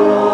Lord.